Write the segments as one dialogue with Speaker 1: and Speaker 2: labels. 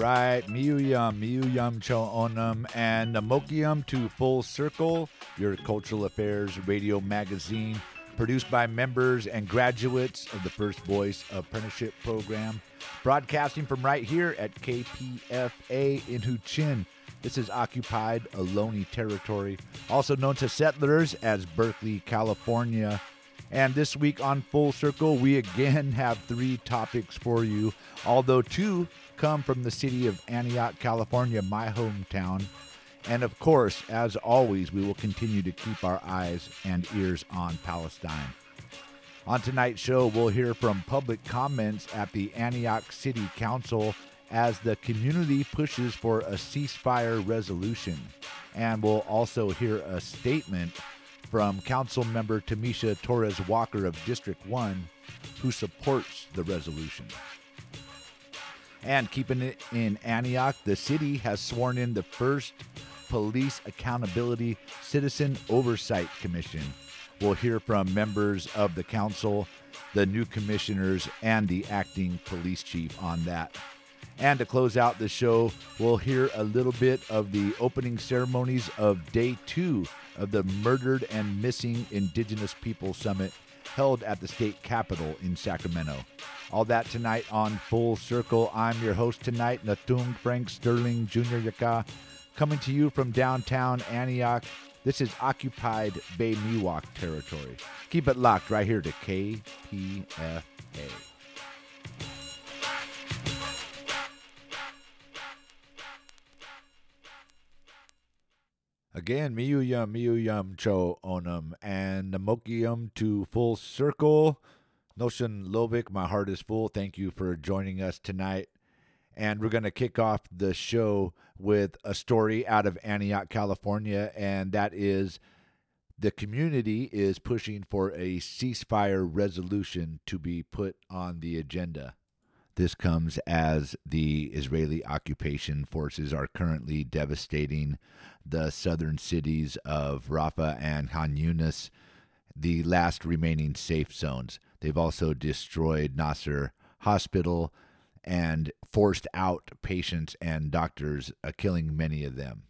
Speaker 1: right, Miyuyum, Miyuyum Cho Onum, and Namokium to Full Circle, your cultural affairs radio magazine, produced by members and graduates of the First Voice Apprenticeship Program, broadcasting from right here at KPFA in Huchiun. This is occupied Ohlone territory, also known to settlers as Berkeley, California. And this week on Full Circle, we again have three topics for you, although two come from the city of Antioch, California, my hometown. And of course, as always, we will continue to keep our eyes and ears on Palestine. On tonight's show, we'll hear from public comments at the Antioch City Council as the community pushes for a ceasefire resolution. And we'll also hear a statement from Council Member Tamisha Torres Walker of District 1, who supports the resolution. And keeping it in Antioch, the city has sworn in the first Police Accountability Citizen Oversight Commission. We'll hear from members of the council, the new commissioners, and the acting police chief on that. And to close out the show, we'll hear a little bit of the opening ceremonies of day two of the Murdered and Missing Indigenous People Summit held at the state capitol in Sacramento. All that tonight on Full Circle. I'm your host tonight, Natung Frank Sterling Jr. Yaka, coming to you from downtown Antioch. This is occupied Bay Miwok territory. Keep it locked right here to KPFA. Again, Miyuyum, Miyuyum Cho Onum, and Namokium to Full Circle. Notion Lovik, my heart is full. Thank you for joining us tonight. And we're going to kick off the show with a story out of Antioch, California, and that is the community is pushing for a ceasefire resolution to be put on the agenda. This comes as the Israeli occupation forces are currently devastating the southern cities of Rafah and Han Yunis, the last remaining safe zones. They've also destroyed Nasser Hospital and forced out patients and doctors, uh, killing many of them.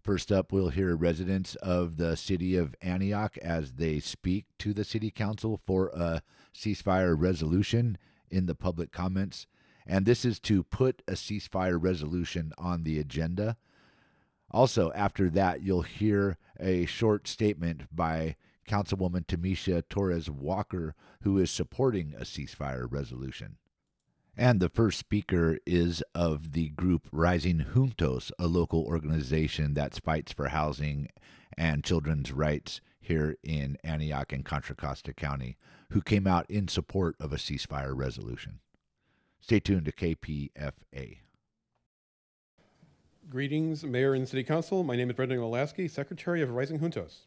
Speaker 1: First up, we'll hear residents of the city of Antioch as they speak to the city council for a ceasefire resolution in the public comments. And this is to put a ceasefire resolution on the agenda. Also, after that, you'll hear a short statement by Councilwoman Tamisha Torres Walker, who is supporting a ceasefire resolution. And the first speaker is of the group Rising Juntos, a local organization that fights for housing and children's rights here in Antioch and Contra Costa County, who came out in support of a ceasefire resolution. Stay tuned to KPFA.
Speaker 2: Greetings, Mayor and City Council. My name is Brendan Olaski, Secretary of Rising Juntos.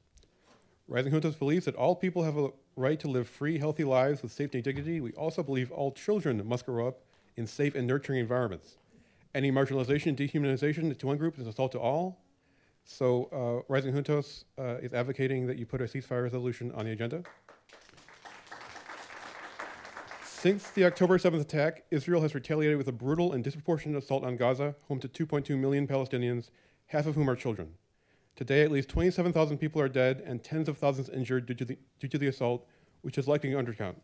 Speaker 2: Rising Juntos believes that all people have a right to live free, healthy lives with safety and dignity. We also believe all children must grow up in safe and nurturing environments. Any marginalization and dehumanization to one group is assault to all. So, uh, Rising Juntos uh, is advocating that you put a ceasefire resolution on the agenda. Since the October 7th attack, Israel has retaliated with a brutal and disproportionate assault on Gaza, home to 2.2 million Palestinians, half of whom are children. Today, at least 27,000 people are dead and tens of thousands injured due to the, due to the assault, which is likely an undercount.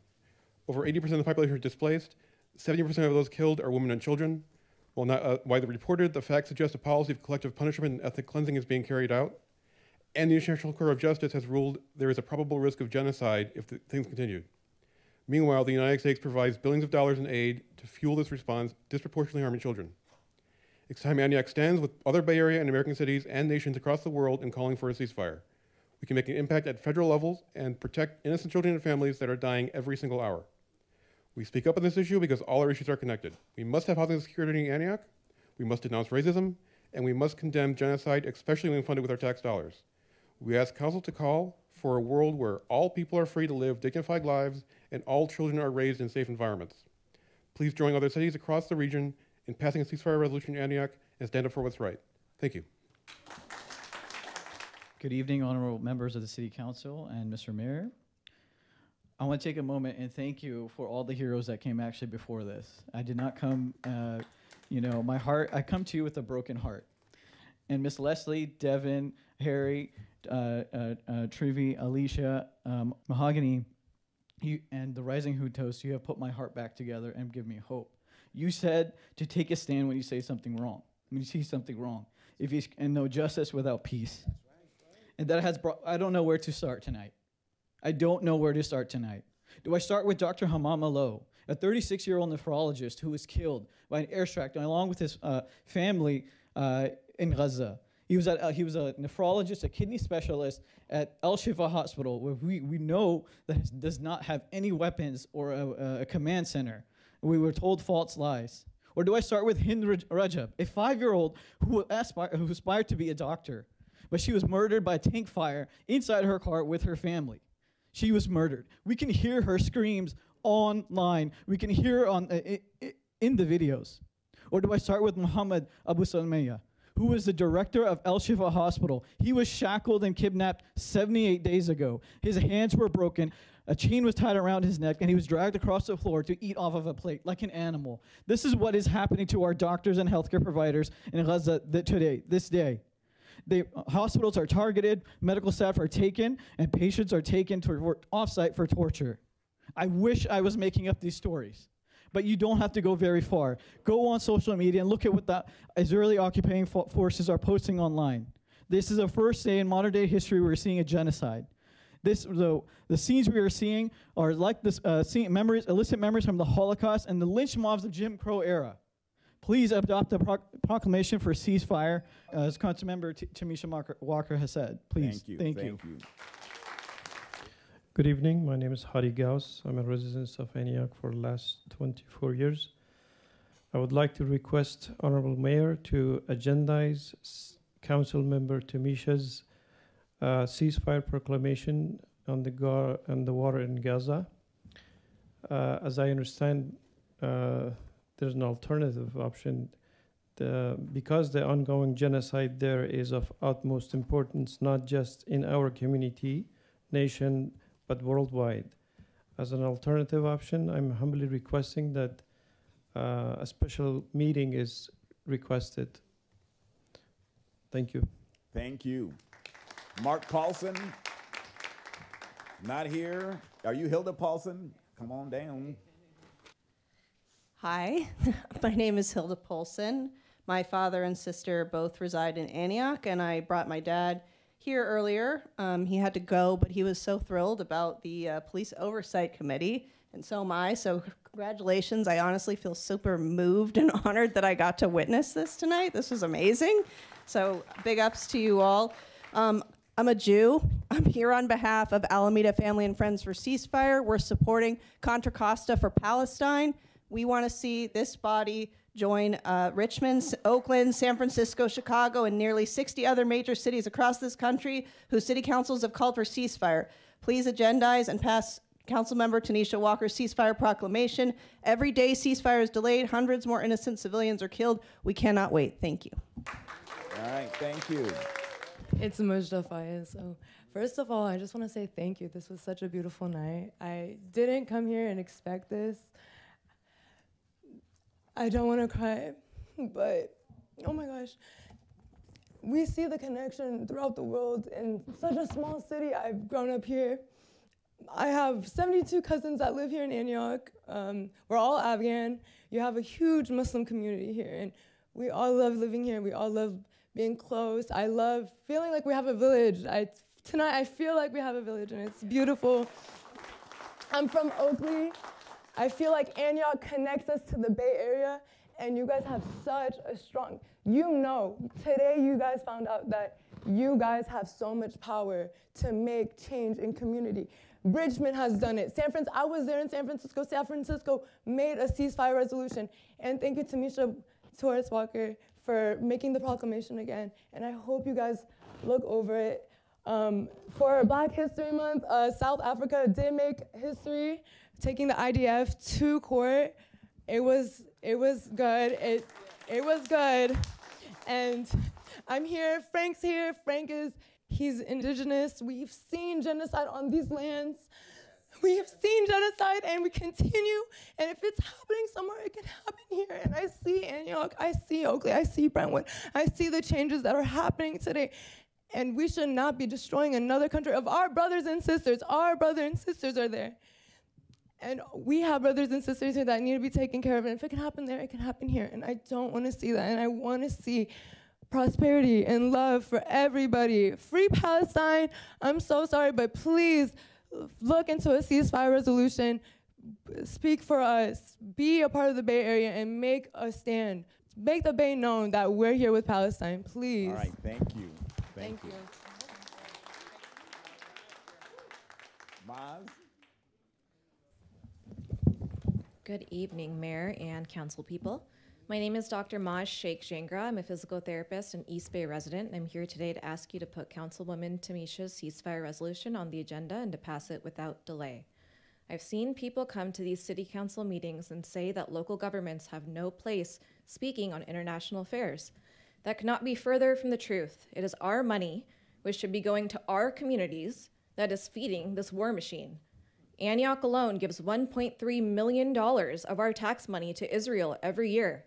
Speaker 2: Over 80% of the population are displaced. 70% of those killed are women and children. While not uh, widely reported, the facts suggest a policy of collective punishment and ethnic cleansing is being carried out. And the International Court of Justice has ruled there is a probable risk of genocide if the, things continue. Meanwhile, the United States provides billions of dollars in aid to fuel this response, disproportionately harming children. Antioch stands with other Bay Area and American cities and nations across the world in calling for a ceasefire. We can make an impact at federal levels and protect innocent children and families that are dying every single hour. We speak up on this issue because all our issues are connected. We must have housing security in Antioch. We must denounce racism, and we must condemn genocide, especially when funded with our tax dollars. We ask Council to call for a world where all people are free to live dignified lives and all children are raised in safe environments. Please join other cities across the region in passing a ceasefire resolution in Antioch and stand up for what's right. Thank you.
Speaker 3: Good evening, honorable members of the City Council and Mr. Mayor. I want to take a moment and thank you for all the heroes that came actually before this. I did not come, uh, you know, my heart, I come to you with a broken heart. And Miss Leslie, Devin, Harry, uh, uh, uh, Trivi, Alicia, um, Mahogany, you, and the Rising Juntos, you have put my heart back together and give me hope. You said to take a stand when you say something wrong, when you see something wrong. If you and no justice without peace. And that has brought, I don't know where to start tonight. I don't know where to start tonight. Do I start with Dr. Hammam Alloh, a 36 year old nephrologist who was killed by an airstrike along with his uh, family uh, in Gaza? He was, at, uh, he was a nephrologist, a kidney specialist at El Shifa Hospital, where we, we know that it does not have any weapons or a, a command center. We were told false lies. Or do I start with Hind Rajab, a five year old who, aspire, who aspired to be a doctor, but she was murdered by a tank fire inside her car with her family? She was murdered. We can hear her screams online. We can hear on uh, in the videos. Or do I start with Muhammad Abu Salmiya, who was the director of El Shifa Hospital? He was shackled and kidnapped 78 days ago. His hands were broken. A chain was tied around his neck, and he was dragged across the floor to eat off of a plate like an animal. This is what is happening to our doctors and healthcare providers in Gaza today, this day. They, hospitals are targeted, medical staff are taken, and patients are taken to offsite for torture. I wish I was making up these stories, but you don't have to go very far. Go on social media and look at what the Israeli occupying fo- forces are posting online. This is a first day in modern day history we're seeing a genocide. This, the, the scenes we are seeing are like this, uh, memories, illicit memories from the Holocaust and the lynch mobs of Jim Crow era. Please adopt a proclamation for ceasefire, uh, as Councilmember T- Tamisha Walker has said. Please.
Speaker 4: Thank you.
Speaker 3: Thank,
Speaker 4: Thank
Speaker 3: you.
Speaker 4: you.
Speaker 5: Good evening. My name is Hadi Gauss. I'm a resident of Antioch for the last 24 years. I would like to request Honorable Mayor to agendize Council Member Tamisha's uh, ceasefire proclamation on the gar- on the water in Gaza. Uh, as I understand, uh, there's an alternative option. The, because the ongoing genocide there is of utmost importance, not just in our community, nation, but worldwide. As an alternative option, I'm humbly requesting that uh, a special meeting is requested. Thank you.
Speaker 4: Thank you. Mark Paulson, not here. Are you Hilda Paulson? Come on down.
Speaker 6: Hi, my name is Hilda Paulson. My father and sister both reside in Antioch, and I brought my dad here earlier. Um, he had to go, but he was so thrilled about the uh, Police Oversight Committee, and so am I. So, congratulations. I honestly feel super moved and honored that I got to witness this tonight. This was amazing. So, big ups to you all. Um, I'm a Jew. I'm here on behalf of Alameda Family and Friends for Ceasefire. We're supporting Contra Costa for Palestine. We want to see this body join uh, Richmond, Oakland, San Francisco, Chicago, and nearly 60 other major cities across this country whose city councils have called for ceasefire. Please agendize and pass Councilmember Tamisha Walker's ceasefire proclamation. Every day ceasefire is delayed, hundreds more innocent civilians are killed. We cannot wait. Thank you.
Speaker 4: All right, thank you.
Speaker 7: It's Mujda Fayez. So, first of all, I just want to say thank you. This was such a beautiful night. I didn't come here and expect this. I don't want to cry, but oh my gosh. We see the connection throughout the world in such a small city. I've grown up here. I have 72 cousins that live here in Antioch. Um, we're all Afghan. You have a huge Muslim community here, and we all love living here. We all love being close. I love feeling like we have a village. I, tonight, I feel like we have a village, and it's beautiful. I'm from Oakley. I feel like Antioch connects us to the Bay Area, and you guys have such a strong, you know, today you guys found out that you guys have so much power to make change in community. Richmond has done it. San Francisco, I was there in San Francisco. San Francisco made a ceasefire resolution. And thank you, Tamisha. to Torres Walker for making the proclamation again. And I hope you guys look over it. Um, for Black History Month, uh, South Africa did make history, taking the IDF to court. It was it was good. It it was good. And I'm here. Frank's here. Frank is he's indigenous. We've seen genocide on these lands. We have seen genocide and we continue. And if it's happening somewhere, it can happen here. And I see Antioch, I see Oakley, I see Brentwood, I see the changes that are happening today. And we should not be destroying another country of our brothers and sisters. Our brothers and sisters are there. And we have brothers and sisters here that need to be taken care of. And if it can happen there, it can happen here. And I don't want to see that. And I want to see prosperity and love for everybody. Free Palestine. I'm so sorry, but please look into a ceasefire resolution. Speak for us. Be a part of the Bay Area and make a stand. Make the Bay known that we're here with Palestine, please.
Speaker 4: All right, thank you.
Speaker 7: Thank you.
Speaker 4: Maz?
Speaker 8: Good evening, Mayor and Council people. My name is Dr. Maj Sheikh Jangra. I'm a physical therapist and East Bay resident, and I'm here today to ask you to put Councilwoman Tamisha's ceasefire resolution on the agenda and to pass it without delay. I've seen people come to these city council meetings and say that local governments have no place speaking on international affairs. That cannot be further from the truth. It is our money, which should be going to our communities, that is feeding this war machine. Antioch alone gives $1.3 million of our tax money to Israel every year.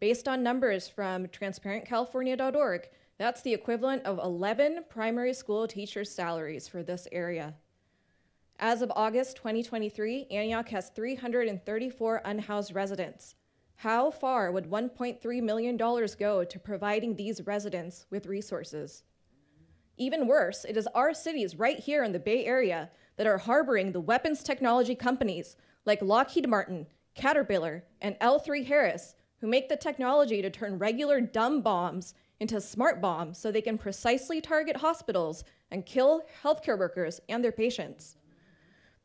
Speaker 8: Based on numbers from transparentcalifornia.org, that's the equivalent of 11 primary school teachers' salaries for this area. As of August 2023, Antioch has 334 unhoused residents. How far would $1.3 million go to providing these residents with resources? Even worse, it is our cities right here in the Bay Area that are harboring the weapons technology companies like Lockheed Martin, Caterpillar, and L3 Harris, who make the technology to turn regular dumb bombs into smart bombs so they can precisely target hospitals and kill healthcare workers and their patients.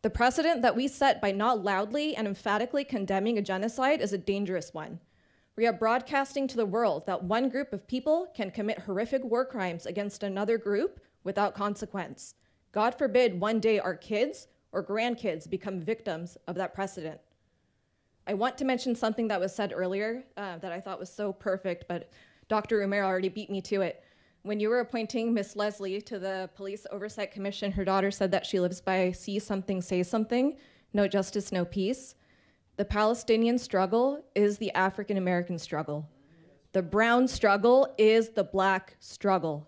Speaker 8: The precedent that we set by not loudly and emphatically condemning a genocide is a dangerous one. We are broadcasting to the world that one group of people can commit horrific war crimes against another group without consequence. God forbid one day our kids or grandkids become victims of that precedent. I want to mention something that was said earlier uh, that I thought was so perfect, but Dr. Romero already beat me to it. When you were appointing Miss Leslie to the Police Oversight Commission, her daughter said that she lives by see something, say something, no justice, no peace. The Palestinian struggle is the African American struggle. The brown struggle is the black struggle.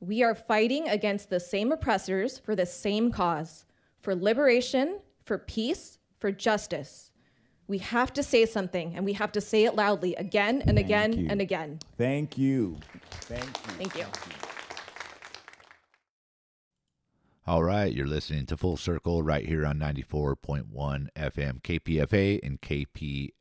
Speaker 8: We are fighting against the same oppressors for the same cause for liberation, for peace, for justice. We have to say something, and we have to say it loudly again and
Speaker 4: Thank
Speaker 8: again
Speaker 4: you.
Speaker 8: and again.
Speaker 4: Thank you. Thank you.
Speaker 8: Thank you.
Speaker 1: All right, you're listening to Full Circle right here on 94.1 FM KPFA and kpfa.org.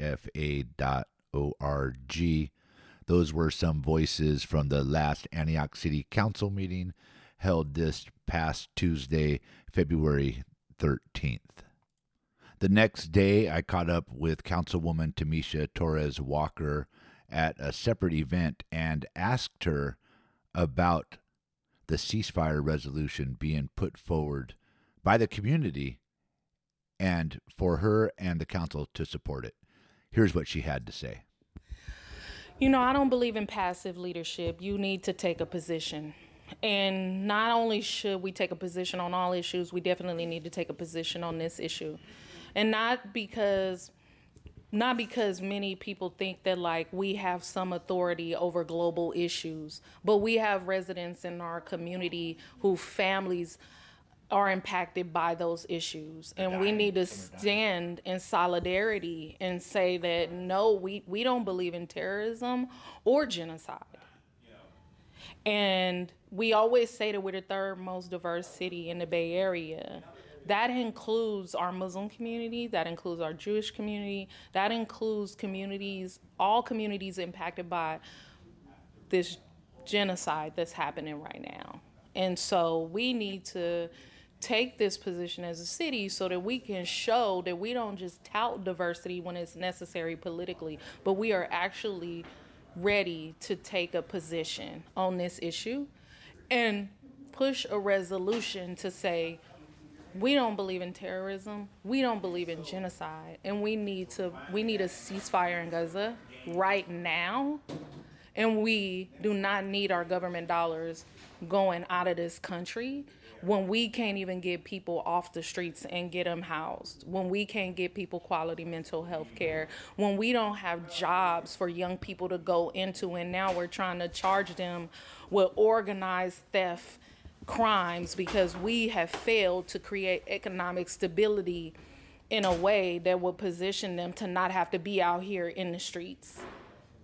Speaker 1: Those were some voices from the last Antioch City Council meeting held this past Tuesday, February 13th. The next day, I caught up with Councilwoman Tamisha Torres Walker at a separate event and asked her about the ceasefire resolution being put forward by the community and for her and the council to support it. Here's what she had to say.
Speaker 9: You know, I don't believe in passive leadership. You need to take a position. And not only should we take a position on all issues, we definitely need to take a position on this issue. And not because not because many people think that like we have some authority over global issues, but we have residents in our community who families are impacted by those issues. And we need to stand in solidarity and say that no we, we don't believe in terrorism or genocide. And we always say that we're the third most diverse city in the bay area. That includes our muslim community that includes our jewish community that includes communities all communities impacted by this genocide that's happening right now. And so we need to take this position as a city so that we can show that we don't just tout diversity when it's necessary politically, but we are actually ready to take a position on this issue and push a resolution to say we don't believe in terrorism. We don't believe in genocide. And we need to we need a ceasefire in gaza right now. And we do not need our government dollars going out of this country when we can't even get people off the streets and get them housed, when we can't get people quality mental health care, when we don't have jobs for young people to go into, and now we're trying to charge them with organized theft crimes because we have failed to create economic stability in a way that would position them to not have to be out here in the streets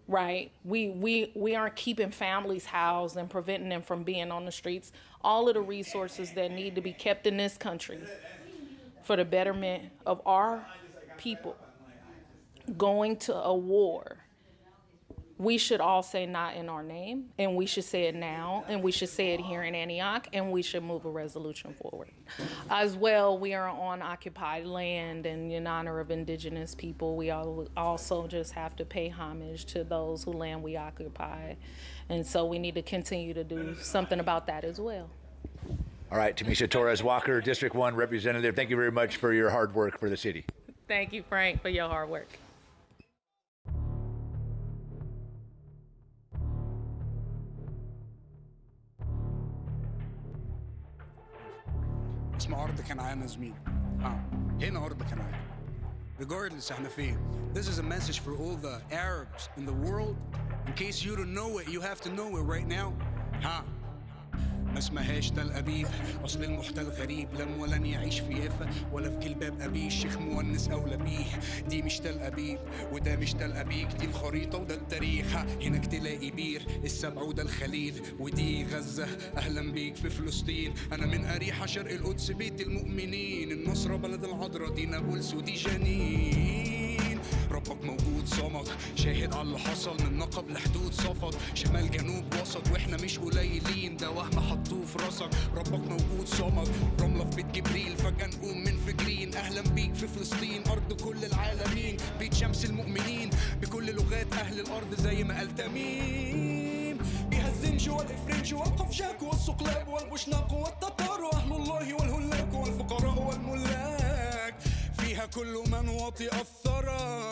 Speaker 9: right? We we we aren't keeping families housed and preventing them from being on the streets. All of the resources that need to be kept in this country for the betterment of our people going to a war we should all say not in our name and we should say it now and we should say it here in antioch and we should move a resolution forward. As well we are on occupied land and in honor of indigenous people we all also just have to pay homage to those who land we occupy. And so we need to continue to do something about that as well.
Speaker 1: All right, Tamisha Torres Walker, District 1 Representative, thank you very much for your hard work for the city.
Speaker 9: thank you frank for your hard work
Speaker 10: اسمها ارض كنعان يا زميلي اه هنا ارض كنعان regardless احنا فين this is a message for all the Arabs in the world in case you don't know it you have to know it right now ها ما اسمهاش تل أبيب. أصل المحتل غريب لم ولن يعيش في يافا ولا في جلباب أبيه الشيخ مونس أولى بيه. دي مش تل أبيب وده مش تل أبيك دي الخريطة وده التاريخ. هناك تلاقي بير السبع وده الخليل. ودي غزة أهلا بيك في فلسطين. أنا من أريحة شرق القدس بيت المؤمنين. النصرة بلد العذراء دي نابلس ودي جنين. ربك موجود صمد. شاهد على اللي حصل من نقب لحدود صفد. شمال جنوب وسط وإحنا مش قليلين ده وهم حطوه في راسك. ربك موجود صمد. رملة في بيت جبريل فجأة نقوم منفجرين أهلا بيك في فلسطين أرض كل العالمين. بيت شمس المؤمنين بكل لغات أهل الأرض زي ما قال تميم. الزنج والإفرنج والقفشاك والصقلاب والبشناق والتتار. وأهل الله والهلاك والفقراء والملاك. كل من وطئ الثرى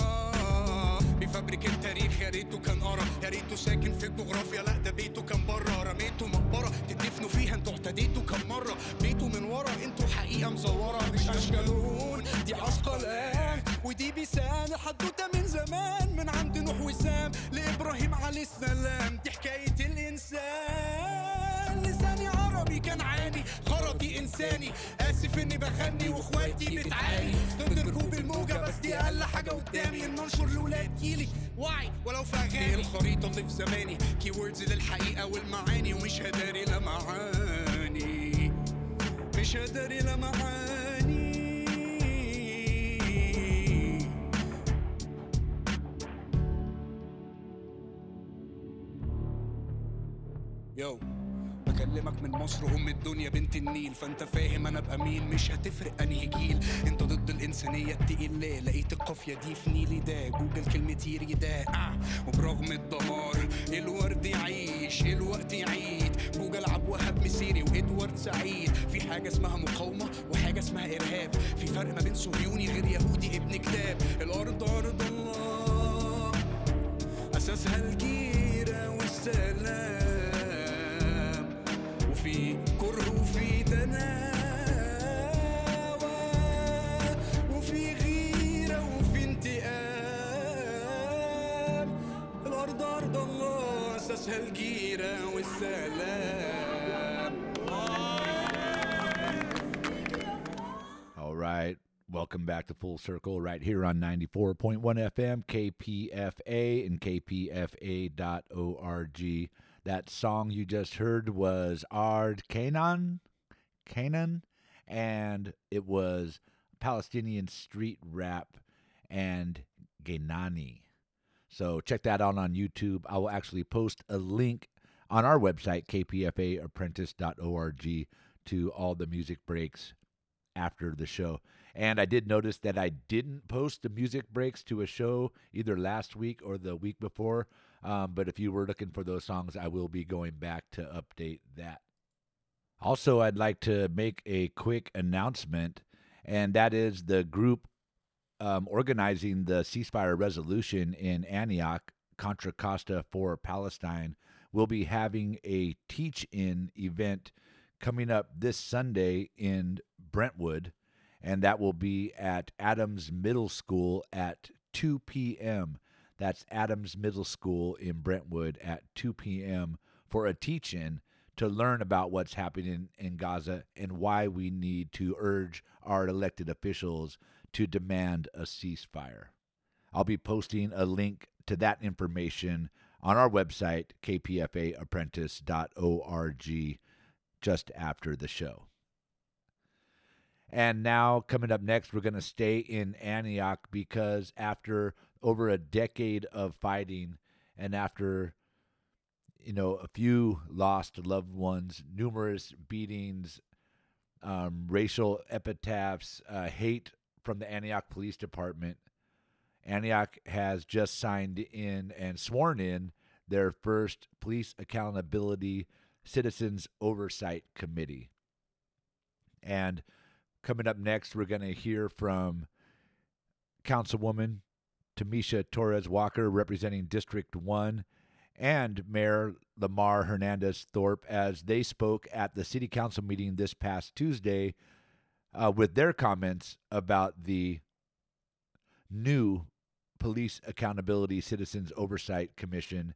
Speaker 10: بفبرك التاريخ يا ريته كان قرا. يا ريته ساكن في الجغرافيا لا ده بيته كان بره رميته مقبرة تدفنوا فيها أنتوا اعتديتوا كم مرة. بيته من ورا أنتوا حقيقة مزورة. مش أشكالون دي عسقلان. ودي بيسان الحدوته من زمان. من عند نوح وسام لإبراهيم عليه السلام. دي حكاية الإنسان. لساني عربي كان عاني غرضي إنساني. اسف إني بغني وإخواتي بتعاني. ضد ركوب الموجة بس دي أقل حاجة قدامي. ان انشر لاولاد جيلي. وعي ولو في أغاني. الخريطة اللي في زماني؟ كي ووردز للحقيقه والمعاني. ومش هداري لا معاني. مش هداري لا معاني. يو من مصر أم الدنيا بنت النيل. فأنت فاهم أنا ابقى مين مش هتفرق أنهي جيل. أنت ضد الإنسانية التقيل ليه لقيت القافية دي في نيلي ده جوجل كلمة يري ده آه. وبرغم الدمار الورد يعيش الوقت يعيد. جوجل عبد وهاب مسيري وإدوارد سعيد. في حاجة اسمها مقاومة وحاجة اسمها إرهاب. في فرق ما بين صهيوني غير يهودي ابن كتاب. الأرض أرض الله. أساسها الجيرة والسلام. الله أساسها الجيرة والسلام
Speaker 1: All right. Welcome back to Full Circle right here on 94.1 FM, KPFA, and KPFA.org. That song you just heard was Ard Canaan, Canaan, and it was Palestinian street rap and Genani. So check that out on YouTube. I will actually post a link on our website, kpfaapprentice.org, to all the music breaks after the show. And I did notice that I didn't post the music breaks to a show either last week or the week before. Um, but if you were looking for those songs, I will be going back to update that. Also, I'd like to make a quick announcement, and that is the group um, organizing the ceasefire resolution in Antioch, Contra Costa for Palestine, will be having a teach in event coming up this Sunday in Brentwood, and that will be at Adams Middle School at 2 p.m. That's Adams Middle School in Brentwood at 2 p.m. for a teach in to learn about what's happening in Gaza and why we need to urge our elected officials to demand a ceasefire. I'll be posting a link to that information on our website, kpfaapprentice.org, just after the show. And now, coming up next, we're going to stay in Antioch because after over a decade of fighting and after you know a few lost loved ones numerous beatings um, racial epitaphs uh, hate from the antioch police department. Antioch has just signed in and sworn in their first police accountability citizens oversight committee. And coming up next we're going to hear from councilwoman Tamisha Torres Walker, representing District 1, and Mayor Lamar Hernandez Thorpe as they spoke at the City Council meeting this past Tuesday uh, with their comments about the new Police Accountability Citizens Oversight Commission.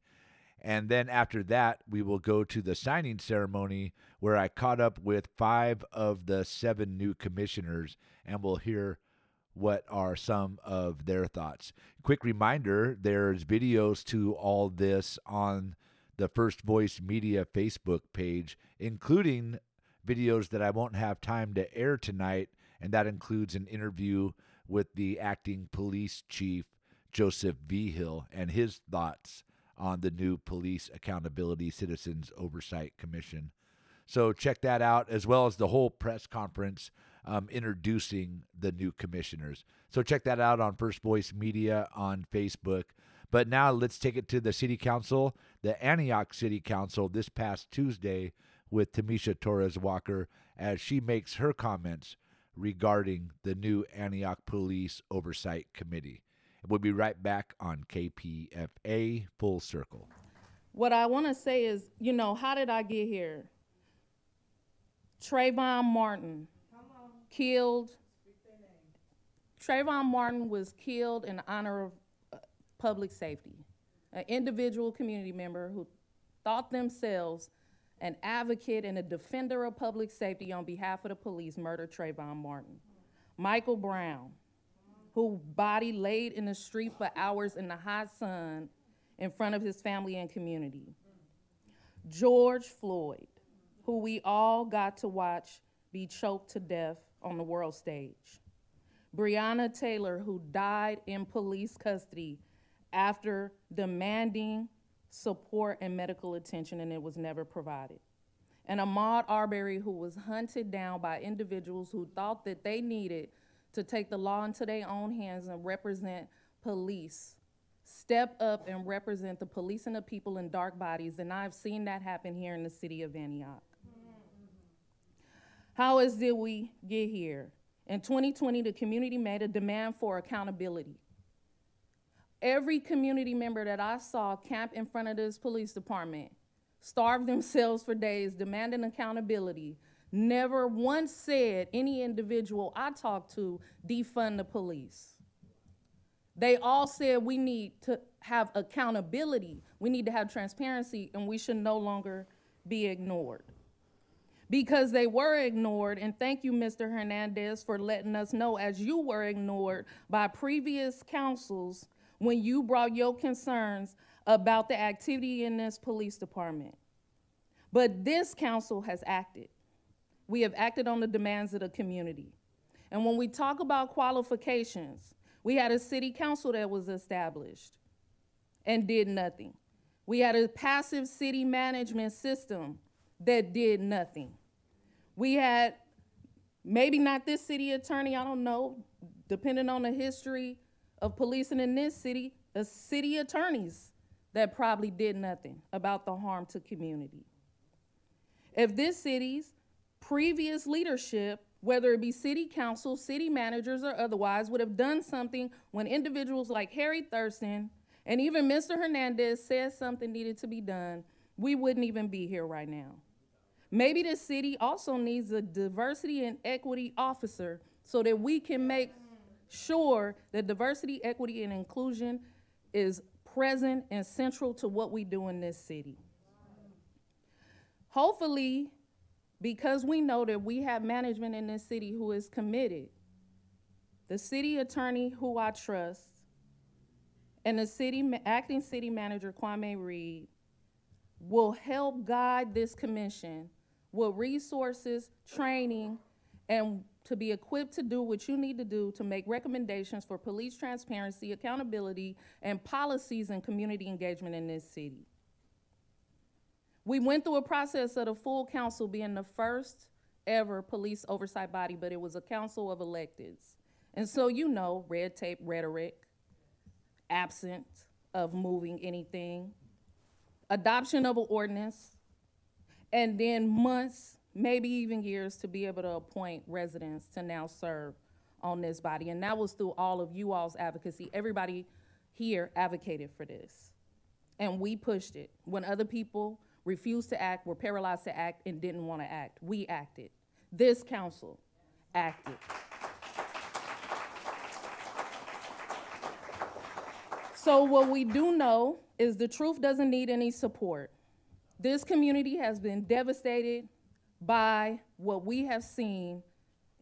Speaker 1: And then after that, we will go to the signing ceremony where I caught up with five of the seven new commissioners and we'll hear what are some of their thoughts. Quick reminder there's videos to all this on the First Voice Media Facebook page, including videos that I won't have time to air tonight, and that includes an interview with the acting police chief, Joseph Vigil, and his thoughts on the new Police Accountability Citizens Oversight Commission. So check that out, as well as the whole press conference um, introducing the new commissioners. So check that out on First Voice Media on Facebook. But now let's take it to the City Council, the Antioch City Council, this past Tuesday with Tamisha Torres Walker as she makes her comments regarding the new Antioch Police Oversight Committee. We'll be right back on KPFA Full Circle.
Speaker 9: What I want to say is, you know, how did I get here? Trayvon Martin killed. Trayvon Martin was killed in honor of uh, public safety. An individual community member who thought themselves an advocate and a defender of public safety on behalf of the police murdered Trayvon Martin. Michael Brown, who body laid in the street for hours in the hot sun in front of his family and community. George Floyd, who we all got to watch be choked to death on the world stage. Breonna Taylor, who died in police custody after demanding support and medical attention and it was never provided. And Ahmaud Arbery, who was hunted down by individuals who thought that they needed to take the law into their own hands and represent police. Step up and represent the police and the people in dark bodies, and I've seen that happen here in the city of Antioch. How is did we get here? In 2020, the community made a demand for accountability. Every community member that I saw camp in front of this police department starved themselves for days demanding accountability. Never once said any individual I talked to defund the police. They all said we need to have accountability, we need to have transparency, and we should no longer be ignored because they were ignored. And thank you, Mr. Hernandez, for letting us know as you were ignored by previous councils when you brought your concerns about the activity in this police department. But this council has acted. We have acted on the demands of the community. And when we talk about qualifications, we had a city council that was established and did nothing. We had a passive city management system that did nothing. We had maybe not this city attorney, I don't know, depending on the history of policing in this city, the city attorneys that probably did nothing about the harm to community. If this city's previous leadership, whether it be city council, city managers, or otherwise, would have done something when individuals like Harry Thurston and even Mr. Hernandez said something needed to be done, we wouldn't even be here right now. Maybe the city also needs a diversity and equity officer so that we can make sure that diversity, equity, and inclusion is present and central to what we do in this city. Hopefully, because we know that we have management in this city who is committed, the city attorney who I trust, and the city acting city manager Kwame Reed will help guide this commission with resources, training, and to be equipped to do what you need to do to make recommendations for police transparency, accountability, and policies and community engagement in this city. We went through a process of the full council being the first ever police oversight body, but it was a council of electeds. And so you know, red tape rhetoric, absent of moving anything, adoption of an ordinance, and then months, maybe even years to be able to appoint residents to now serve on this body. And that was through all of you all's advocacy. Everybody here advocated for this. And we pushed it. When other people refused to act, were paralyzed to act, and didn't want to act, we acted. This council acted. So, what we do know is the truth doesn't need any support. This community has been devastated by what we have seen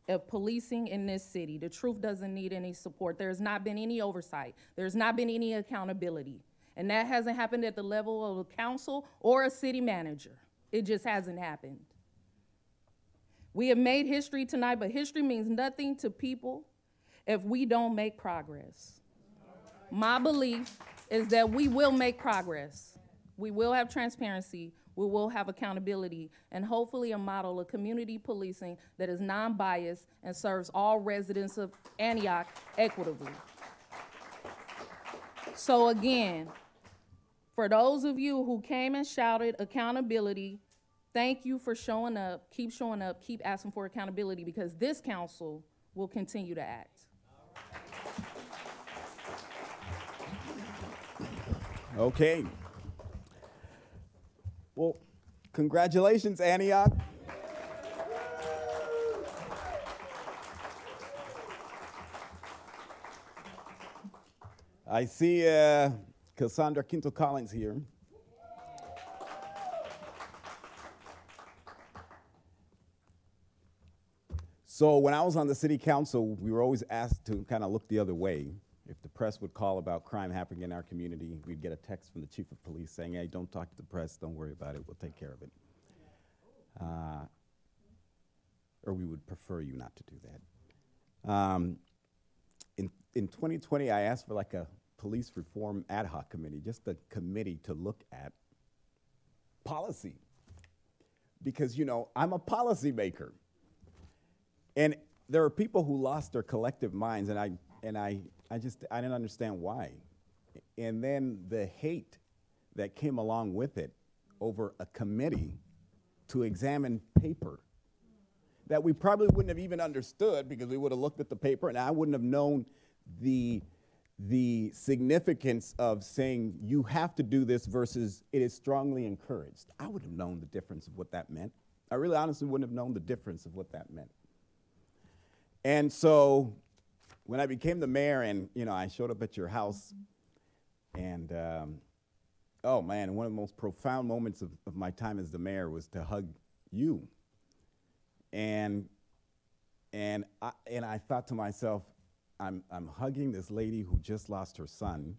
Speaker 9: of policing in this city. The truth doesn't need any support. There's not been any oversight, there's not been any accountability. And that hasn't happened at the level of a council or a city manager. It just hasn't happened. We have made history tonight, but history means nothing to people if we don't make progress. My belief is that we will make progress. We will have transparency, we will have accountability, and hopefully a model of community policing that is non biased and serves all residents of Antioch equitably. So, again, for those of you who came and shouted accountability, thank you for showing up. Keep showing up, keep asking for accountability because this council will continue to act.
Speaker 4: Okay. Well, congratulations, Antioch. I see uh, Cassandra Quinto Collins here. So, when I was on the city council, we were always asked to kind of look the other way. If the press would call about crime happening in our community, we'd get a text from the chief of police saying, hey, don't talk to the press, don't worry about it, we'll take care of it. Uh, or we would prefer you not to do that. Um, in, in 2020, I asked for like a police reform ad hoc committee, just a committee to look at policy. Because, you know, I'm a policymaker. And there are people who lost their collective minds, and I, and I I just I didn't understand why. And then the hate that came along with it over a committee to examine paper that we probably wouldn't have even understood because we would have looked at the paper and I wouldn't have known the the significance of saying you have to do this versus it is strongly encouraged. I would have known the difference of what that meant. I really honestly wouldn't have known the difference of what that meant. And so when I became the mayor and, you know, I showed up at your house and, um, oh man, one of the most profound moments of, of my time as the mayor was to hug you. And, and, I, and I thought to myself, I'm, I'm hugging this lady who just lost her son.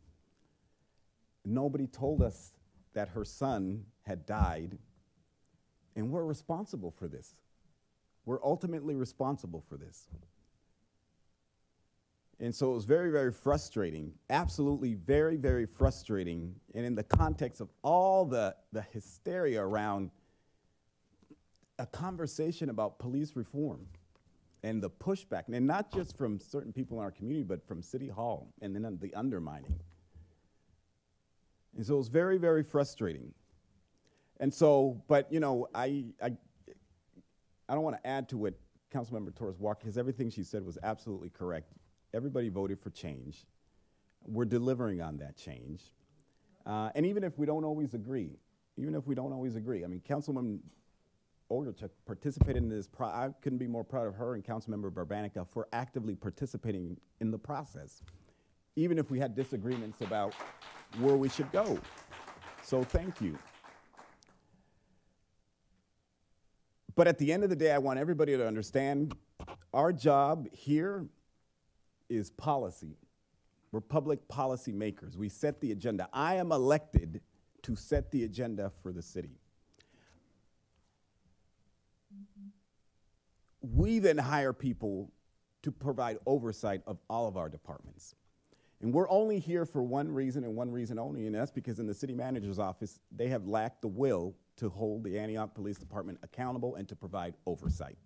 Speaker 4: Nobody told us that her son had died, and we're responsible for this. We're ultimately responsible for this. And so it was very, very frustrating, absolutely very, very frustrating. And in the context of all the, the hysteria around a conversation about police reform and the pushback, and not just from certain people in our community, but from City Hall, and then the undermining. And so it was very, very frustrating. And so, but you know, I, I, I don't want to add to what Councilmember Torres Walker, because everything she said was absolutely correct. Everybody voted for change. We're delivering on that change. Uh, and even if we don't always agree, even if we don't always agree, I mean, Councilwoman Ogorchock participated in this. I couldn't be more proud of her and Councilmember Barbanica for actively participating in the process, even if we had disagreements about where we should go. So thank you. But at the end of the day, I want everybody to understand our job here is policy. We're public policy makers. We set the agenda. I am elected to set the agenda for the city. We then hire people to provide oversight of all of our departments. And we're only here for one reason and one reason only, and that's because in the city manager's office, they have lacked the will to hold the Antioch Police Department accountable and to provide oversight.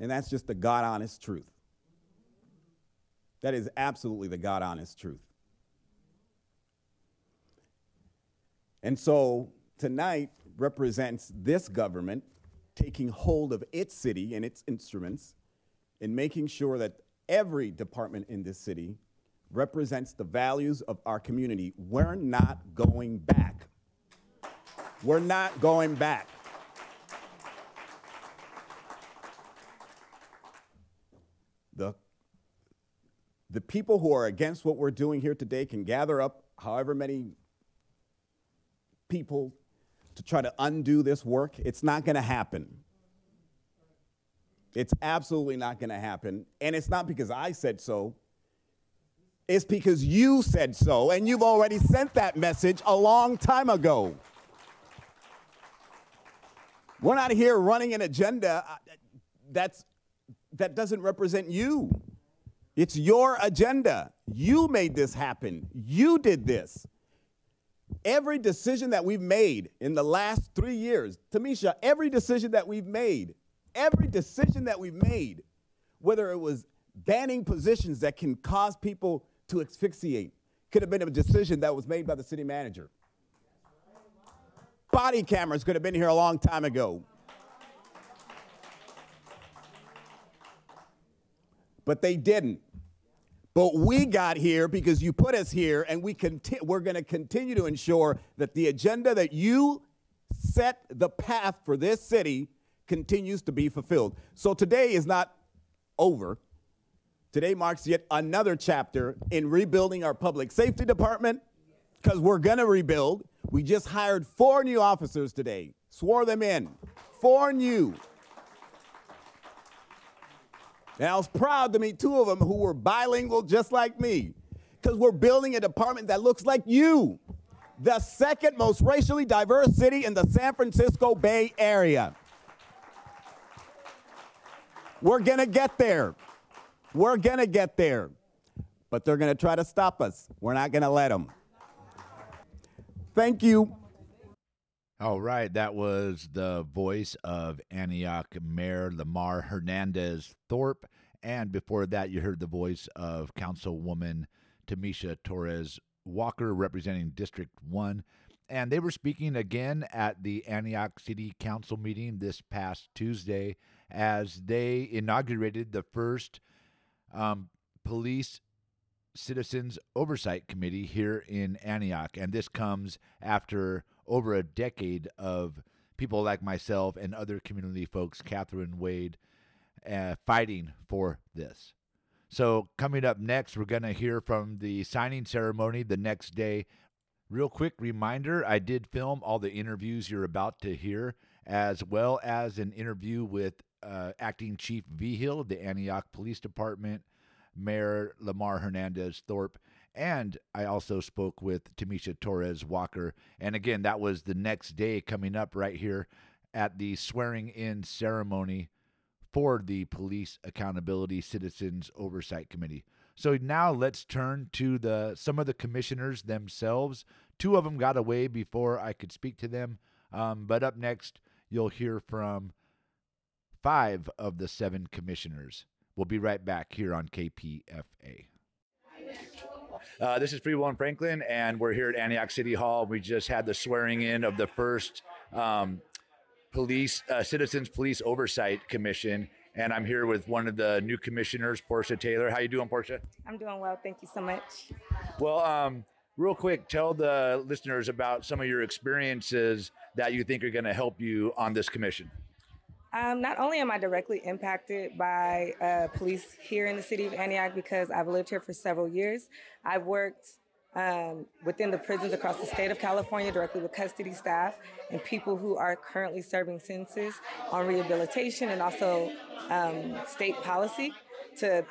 Speaker 4: And that's just the God honest truth. That is absolutely the God honest truth. And so tonight represents this government taking hold of its city and its instruments and making sure that every department in this city represents the values of our community. We're not going back. We're not going back. The, the people who are against what we're doing here today can gather up however many people to try to undo this work. It's not going to happen. It's absolutely not going to happen. And it's not because I said so. It's because you said so, and you've already sent that message a long time ago. We're not here running an agenda uh, that's, that doesn't represent you. It's your agenda. You made this happen. You did this. Every decision that we've made in the last three years, Tamisha, every decision that we've made, every decision that we've made, whether it was banning positions that can cause people to asphyxiate, could have been a decision that was made by the city manager. Body cameras could have been here a long time ago. But they didn't. But we got here because you put us here, and we conti- we're going to continue to ensure that the agenda that you set the path for this city continues to be fulfilled. So today is not over. Today marks yet another chapter in rebuilding our public safety department because we're going to rebuild. We just hired four new officers today, swore them in. Four new. And I was proud to meet two of them who were bilingual just like me because we're building a department that looks like you. The second most racially diverse city in the San Francisco Bay Area. We're to get there. We're to get there. But they're to try to stop us. We're not to let them. Thank you.
Speaker 1: All right, that was the voice of Antioch Mayor Lamar Hernandez Thorpe. And before that, you heard the voice of Councilwoman Tamisha Torres Walker representing District 1. And they were speaking again at the Antioch City Council meeting this past Tuesday as they inaugurated the first um, police citizens oversight committee here in Antioch. And this comes after over a decade of people like myself and other community folks, Catherine Wade, uh, fighting for this. So, coming up next, we're going to hear from the signing ceremony the next day. Real quick reminder I did film all the interviews you're about to hear, as well as an interview with uh, Acting Chief Vigil of the Antioch Police Department, Mayor Lamar Hernandez Thorpe, and I also spoke with Tamisha Torres Walker. And again, that was the next day coming up right here at the swearing in ceremony for the Police Accountability Citizens Oversight Committee. So now let's turn to the some of the commissioners themselves. Two of them got away before I could speak to them.
Speaker 11: Um, but up next, you'll hear from five of the seven commissioners. We'll be right back here on KPFA. Uh, this is Free Will and Franklin, and we're here at Antioch City Hall. We just had the swearing in of the first um, police uh, Citizens Police Oversight Commission, and I'm here with one of the new commissioners, Portia Taylor. How you doing, Portia?
Speaker 12: I'm doing well. Thank you so much.
Speaker 11: Well, um, real quick, tell the listeners about some of your experiences that you think are going to help you on this commission.
Speaker 12: Um, not only am I directly impacted by uh, police here in the city of Antioch because I've lived here for several years, I've worked um, within the prisons across the state of California directly with custody staff and people who are currently serving sentences on rehabilitation and also um, state policy to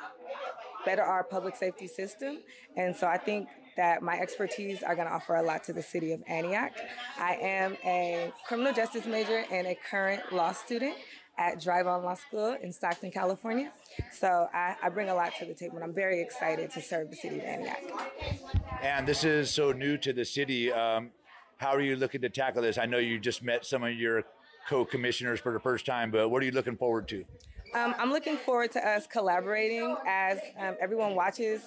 Speaker 12: better our public safety system. And so I think that my expertise are going to offer a lot to the city of Antioch. I am a criminal justice major and a current law student at Drivon Law School in Stockton, California. So I, I bring a lot to the table, and I'm very excited to serve the city of Antioch.
Speaker 11: And this is so new to the city. Um, how are you looking to tackle this? I know you just met some of your co-commissioners for the first time, but what are you looking forward to?
Speaker 12: Um, I'm looking forward to us collaborating as um, everyone watches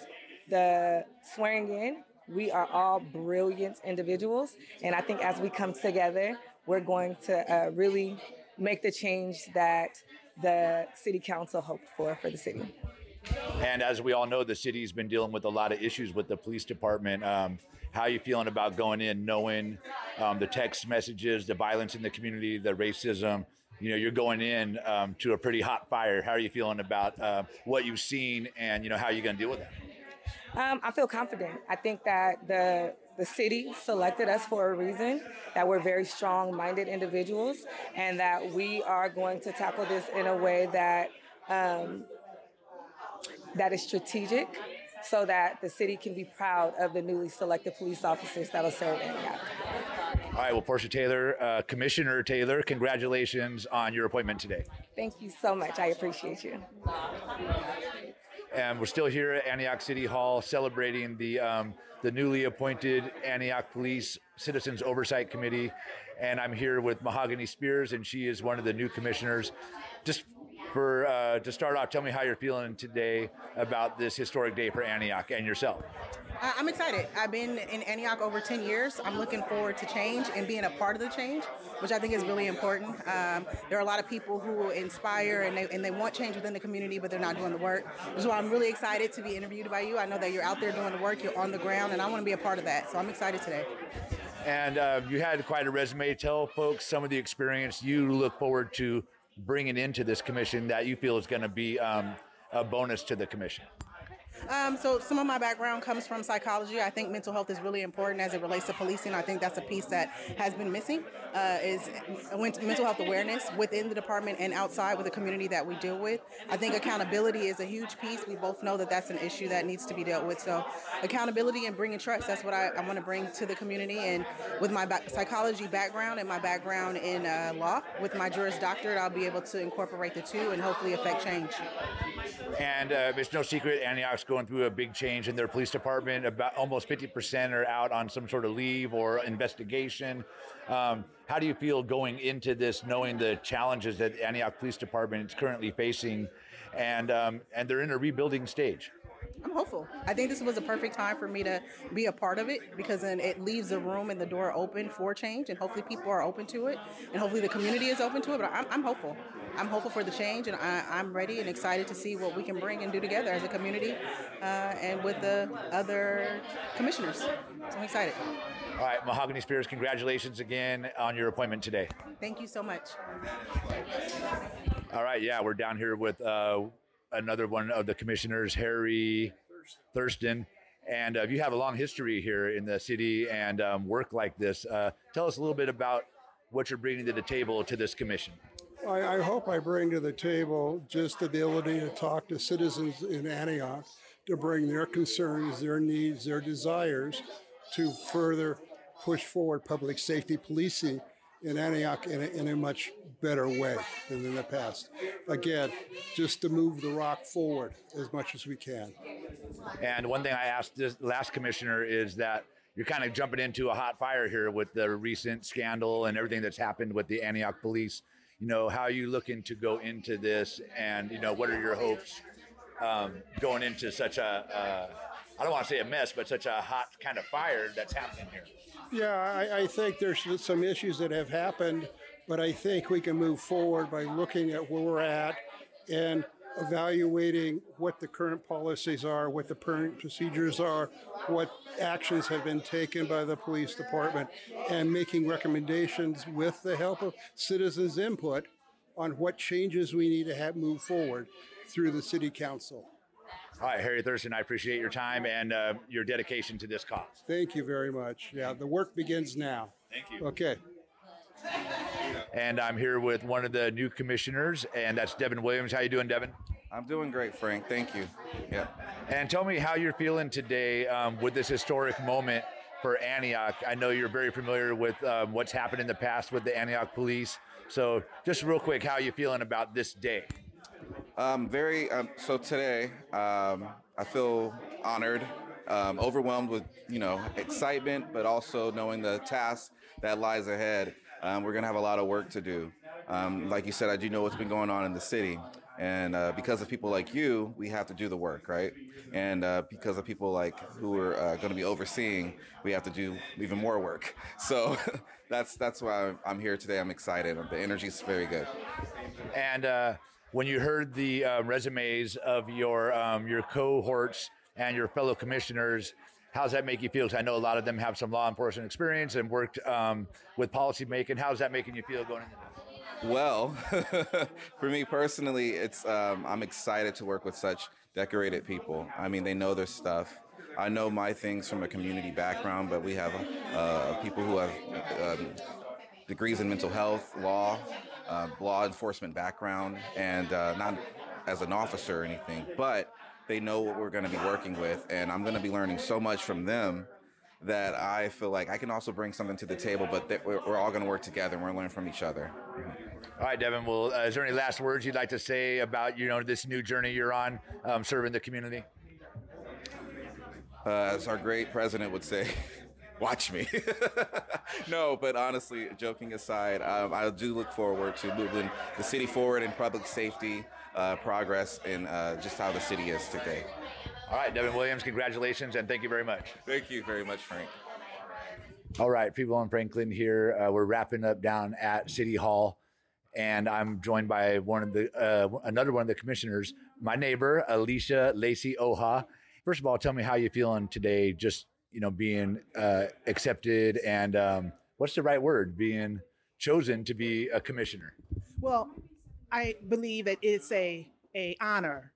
Speaker 12: the swearing in. We are all brilliant individuals, and I think as we come together, we're going to uh, really make the change that the city council hoped for for the city.
Speaker 11: And as we all know, the city's been dealing with a lot of issues with the police department. Um, how are you feeling about going in, knowing um, the text messages, the violence in the community, the racism? You know, you're going in um, to a pretty hot fire. How are you feeling about uh, what you've seen, and you know how are you're going to deal with that?
Speaker 12: Um, I feel confident. I think that the the city selected us for a reason. That we're very strong-minded individuals, and that we are going to tackle this in a way that um, that is strategic, so that the city can be proud of the newly selected police officers that'll serve Antioch.
Speaker 11: All right. Well, Portia Taylor, uh, Commissioner Taylor, congratulations on your appointment today.
Speaker 12: Thank you so much. I appreciate you.
Speaker 11: And we're still here at Antioch City Hall celebrating the um, the newly appointed Antioch Police Citizens Oversight Committee. And I'm here with Mahogany Spears, and she is one of the new commissioners. Just for uh, to start off, tell me how you're feeling today about this historic day for Antioch and yourself.
Speaker 13: Uh, I'm excited. I've been in Antioch over 10 years. I'm looking forward to change and being a part of the change, which I think is really important. Um, there are a lot of people who inspire and they, and they want change within the community, but they're not doing the work. So I'm really excited to be interviewed by you. I know that you're out there doing the work, you're on the ground, and I want to be a part of that. So I'm excited today.
Speaker 11: And uh, you had quite a resume. Tell folks some of the experience you look forward to bringing into this commission that you feel is going to be um, a bonus to the commission.
Speaker 13: Um, so some of my background comes from psychology. I think mental health is really important as it relates to policing. I think that's a piece that has been missing uh, is mental health awareness within the department and outside with the community that we deal with. I think accountability is a huge piece. We both know that that's an issue that needs to be dealt with. So accountability and bringing trust, that's what I, I want to bring to the community. And with my psychology background and my background in uh, law, with my Juris Doctorate, I'll be able to incorporate the two and hopefully affect change.
Speaker 11: And uh, it's no secret Antioch's going through a big change in their police department. About almost 50% are out on some sort of leave or investigation. Um, how do you feel going into this, knowing the challenges that Antioch Police Department is currently facing, and um, and they're in a rebuilding stage?
Speaker 13: I'm hopeful. I think this was a perfect time for me to be a part of it because then it leaves the room and the door open for change, and hopefully people are open to it, and hopefully the community is open to it. But I'm, I'm hopeful. I'm hopeful for the change, and I, am ready and excited to see what we can bring and do together as a community uh, and with the other commissioners. So I'm excited.
Speaker 11: All right, Mahogany Spears, congratulations again on your appointment today.
Speaker 13: Thank you so much.
Speaker 11: All right, yeah, we're down here with uh, another one of the commissioners, Harry Thurston. And uh, you have a long history here in the city and um, work like this. Uh, tell us a little bit about what you're bringing to the table to this commission.
Speaker 14: I, I, hope I bring to the table just the ability to talk to citizens in Antioch to bring their concerns, their needs, their desires to further push forward public safety policing in Antioch in a, in a much better way than in the past. Again, just to move the rock forward as much as we can.
Speaker 11: And one thing I asked this last commissioner is that you're kind of jumping into a hot fire here with the recent scandal and everything that's happened with the Antioch police. You know, how are you looking to go into this, and you know, what are your hopes um, going into such a uh, I don't want to say a mess, but such a hot kind of fire that's happening here.
Speaker 14: Yeah, I, I think there's some issues that have happened, but I think we can move forward by looking at where we're at and evaluating what the current policies are, what the current procedures are, what actions have been taken by the police department, and making recommendations with the help of citizens' input on what changes we need to have move forward through the city council.
Speaker 11: All right, Harry Thurston, I appreciate your time and uh, your dedication to this cause.
Speaker 14: Thank you very much. Yeah, the work begins now.
Speaker 11: Thank you.
Speaker 14: Okay.
Speaker 11: And I'm here with one of the new commissioners, and that's Devin Williams. How you doing, Devin?
Speaker 15: I'm doing great, Frank. Thank you. Yeah.
Speaker 11: And tell me how you're feeling today um, with this historic moment for Antioch. I know you're very familiar with um, what's happened in the past with the Antioch police. So, just real quick, how are you feeling about this day?
Speaker 15: Um, very. Um, so today, um, I feel honored, um, overwhelmed with you know excitement, but also knowing the task that lies ahead. Um, we're gonna have a lot of work to do. Um, like you said, I do know what's been going on in the city, and uh, because of people like you, we have to do the work, right? And uh, because of people like who are uh, going to be overseeing, we have to do even more work. So that's that's why I'm here today. I'm excited. The energy is very good.
Speaker 11: And uh, when you heard the uh, resumes of your um, your cohorts and your fellow commissioners, how does that make you feel? I know a lot of them have some law enforcement experience and worked um, with policy making. How's that making you feel going into this?
Speaker 15: Well, for me personally, it's um, I'm excited to work with such decorated people. I mean, they know their stuff. I know my things from a community background, but we have uh, people who have um, degrees in mental health, law, uh, law enforcement background, and uh, not as an officer or anything, but they know what we're going to be working with, and I'm going to be learning so much from them that I feel like I can also bring something to the table, but that we're, we're all going to work together and we're learning from each other.
Speaker 11: All right, Devin. Well, uh, is there any last words you'd like to say about you know this new journey you're on, um, serving the community?
Speaker 15: Uh, as our great president would say, watch me. no, but honestly, joking aside, um, I do look forward to moving the city forward in public safety, uh, progress, and uh, just how the city is today.
Speaker 11: All right, Devin Williams, congratulations and thank you very much.
Speaker 15: Thank you very much, Frank.
Speaker 11: All right, people in Franklin here. Uh, we're wrapping up down at City Hall, and I'm joined by one of the uh, another one of the commissioners, my neighbor Alicia Lacey Oha. First of all, tell me how you feeling today. Just you know, being uh, accepted and um, what's the right word? Being chosen to be a commissioner.
Speaker 16: Well, I believe that it's a a honor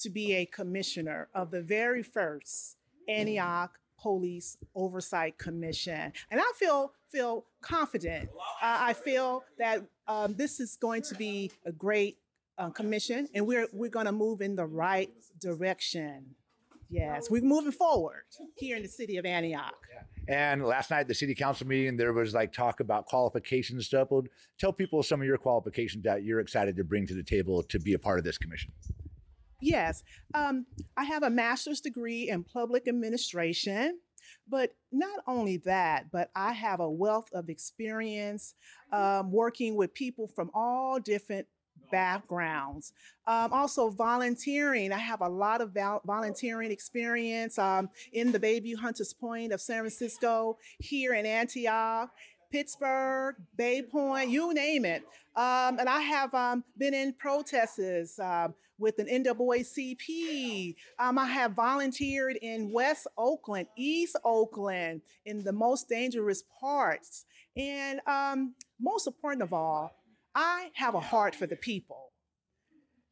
Speaker 16: to be a commissioner of the very first Antioch Police Oversight Commission, and I feel feel confident. Uh, I feel that um, this is going to be a great uh, commission, and we're we're going to move in the right direction. Yes, we're moving forward here in the city of Antioch.
Speaker 11: And last night, the city council meeting, there was like talk about qualifications stuff. Well, tell people some of your qualifications that you're excited to bring to the table to be a part of this commission.
Speaker 16: Yes, um, I have a master's degree in public administration. But not only that, but I have a wealth of experience um, working with people from all different backgrounds. Um, also, volunteering. I have a lot of val- volunteering experience um, in the Bayview Hunters Point of San Francisco, here in Antioch, Pittsburg, Bay Point, you name it. Um, and I have um, been in protests um, with an NAACP. Um, I have volunteered in West Oakland, East Oakland, in the most dangerous parts. And um, most important of all, I have a heart for the people.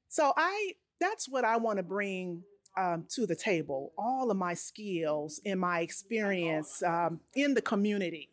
Speaker 16: So I that's what I want to bring um, to the table. All of my skills and my experience um, in the community.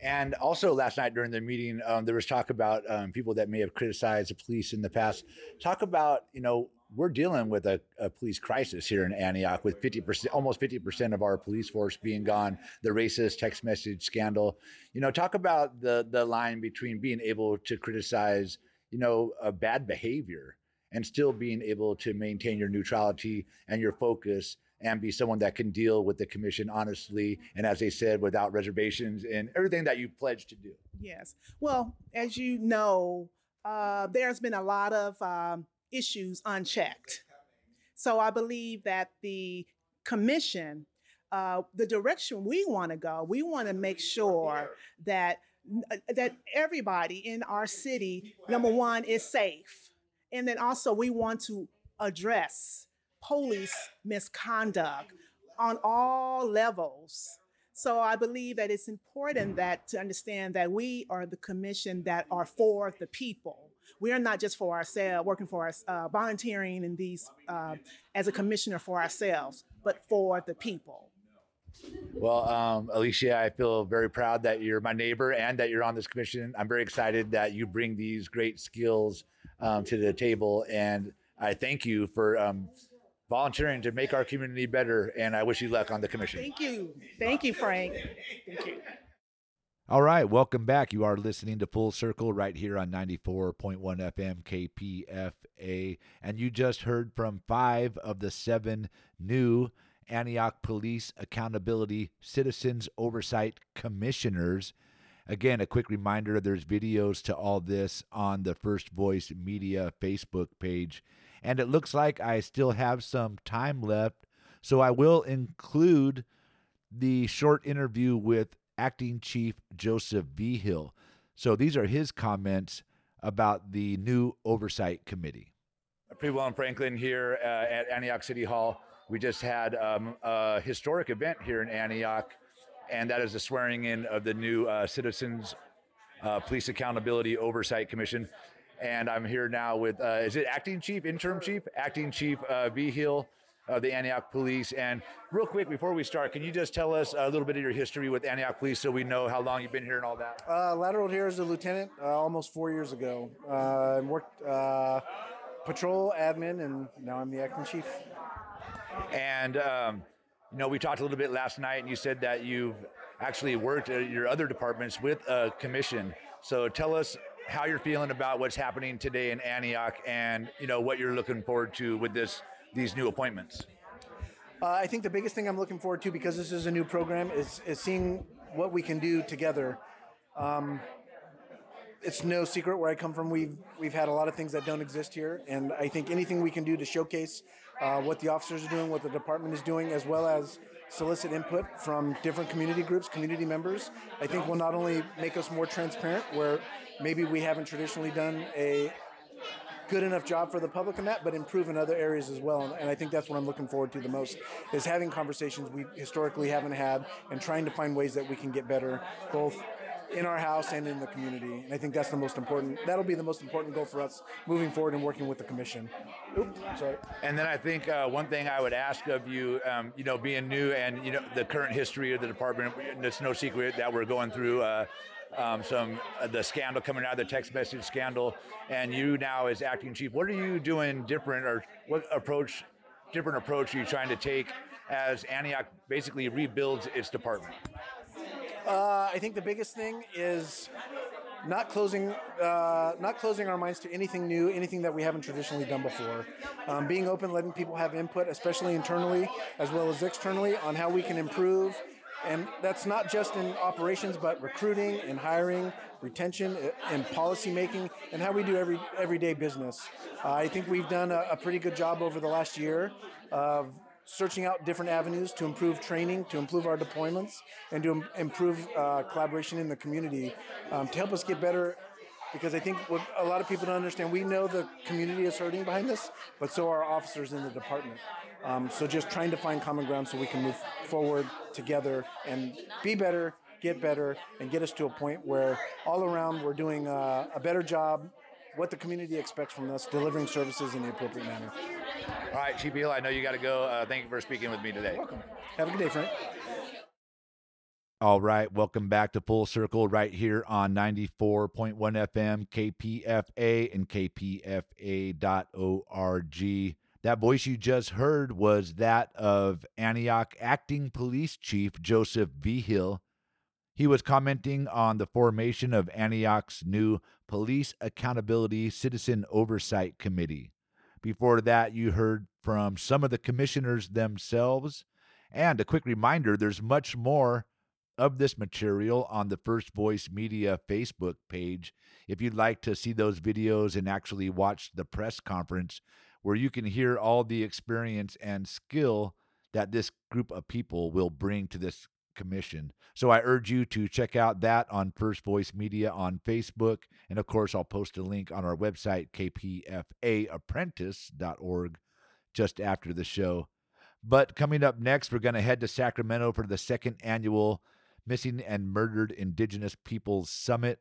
Speaker 11: And also last night during the meeting, um, there was talk about um, people that may have criticized the police in the past. Talk about you know we're dealing with a, a, police crisis here in Antioch with 50%, almost 50% of our police force being gone, the racist text message scandal. You know, talk about the, the line between being able to criticize, you know, a bad behavior and still being able to maintain your neutrality and your focus
Speaker 1: and be someone that can deal with the commission honestly and, as they said, without reservations and everything that you pledged to do.
Speaker 16: Yes. Well, as you know, uh, there's been a lot of um, issues unchecked. So I believe that the commission, uh, the direction we want to go, we want to make sure that uh, that everybody in our city, number one, is safe, and then also we want to address police misconduct on all levels. So I believe that it's important that to understand that we are the commission that are for the people. We are not just for ourselves, working for us, uh, volunteering in these uh, as a commissioner for ourselves, but for the people.
Speaker 1: Well, um, Alicia, I feel very proud that you're my neighbor and that you're on this commission. I'm very excited that you bring these great skills um, to the table, and I thank you for um, volunteering to make our community better. And I wish you luck on the commission.
Speaker 16: Thank you. Thank you, Frank. Thank you.
Speaker 1: All right, welcome back. You are listening to Full Circle right here on 94.1 FM KPFA. And you just heard from five of the seven new Antioch Police Accountability Citizens Oversight Commissioners. Again, a quick reminder there's videos to all this on the First Voice Media Facebook page. And it looks like I still have some time left, so I will include the short interview with Acting Chief Joseph Vigil. So these are his comments about the new Oversight Committee. People in Franklin here uh, at Antioch City Hall. We just had um, a historic event here in Antioch, and that is the swearing in of the new uh, Citizens uh, Police Accountability Oversight Commission. And I'm here now with, uh, is it Acting Chief, Interim Chief? Acting Chief uh, Vigil of the Antioch Police. And real quick, before we start, can you just tell us a little bit of your history with Antioch Police so we know how long you've been here and all that?
Speaker 17: Uh, lateral here as a lieutenant uh, almost four years ago. Uh, worked uh, patrol admin, and now I'm the acting chief.
Speaker 1: And, um, you know, we talked a little bit last night, and you said that you've actually worked at your other departments with a commission. So tell us how you're feeling about what's happening today in Antioch and, you know, what you're looking forward to with this these new appointments.
Speaker 17: Uh, I think the biggest thing I'm looking forward to, because this is a new program, is, is seeing what we can do together. Um, it's no secret where I come from. We've we've had a lot of things that don't exist here, and I think anything we can do to showcase uh, what the officers are doing, what the department is doing, as well as solicit input from different community groups, community members, I think will not only make us more transparent, where maybe we haven't traditionally done a good enough job for the public in that, but improve in other areas as well. And I think that's what I'm looking forward to the most is having conversations we historically haven't had and trying to find ways that we can get better, both in our house and in the community. And I think that's the most important. That'll be the most important goal for us moving forward and working with the commission. Oops, sorry.
Speaker 1: And then I think uh, one thing I would ask of you, um, you know, being new and you know the current history of the department, it's no secret that we're going through. Uh, um, some uh, the scandal coming out, of the text message scandal, and you now as acting chief, what are you doing different, or what approach, different approach are you trying to take as Antioch basically rebuilds its department?
Speaker 17: Uh, I think the biggest thing is not closing, uh, not closing our minds to anything new, anything that we haven't traditionally done before. Um, being open, letting people have input, especially internally as well as externally, on how we can improve. And that's not just in operations, but recruiting and hiring, retention uh, and policy making, and how we do every everyday business. Uh, I think we've done a, a pretty good job over the last year of searching out different avenues to improve training, to improve our deployments, and to Im- improve uh, collaboration in the community um, to help us get better. Because I think what a lot of people don't understand, we know the community is hurting behind this, but so are officers in the department. Um, so just trying to find common ground so we can move forward together and be better, get better, and get us to a point where all around we're doing uh, a better job, what the community expects from us, delivering services in the appropriate manner.
Speaker 1: All right, Chief Hill, I know you got to go. Uh, thank you for speaking with me today.
Speaker 17: Welcome. Have a good day, Frank.
Speaker 1: All right, welcome back to Full Circle right here on 94.1 FM, KPFA, and KPFA.org. That voice you just heard was that of Antioch Acting Police Chief Joseph Vigil. He was commenting on the formation of Antioch's new Police Accountability Citizen Oversight Committee. Before that, you heard from some of the commissioners themselves. And a quick reminder there's much more of this material on the First Voice Media Facebook page. If you'd like to see those videos and actually watch the press conference, where you can hear all the experience and skill that this group of people will bring to this commission. So I urge you to check out that on First Voice Media on Facebook. And of course, I'll post a link on our website, kpfaapprentice.org, just after the show. But coming up next, we're going to head to Sacramento for the second annual Missing and Murdered Indigenous Peoples Summit.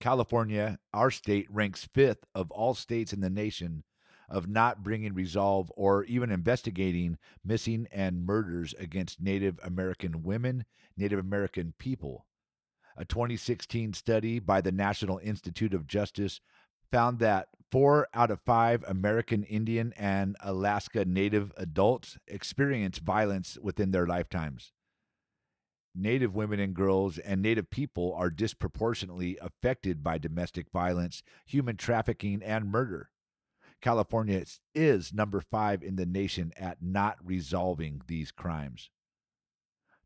Speaker 1: California, our state, ranks fifth of all states in the nation of not bringing resolve or even investigating missing and murders against Native American women, Native American people. A 2016 study by the National Institute of Justice found that four out of five American Indian and Alaska Native adults experience violence within their lifetimes. Native women and girls and Native people are disproportionately affected by domestic violence, human trafficking, and murder. California is number five in the nation at not resolving these crimes.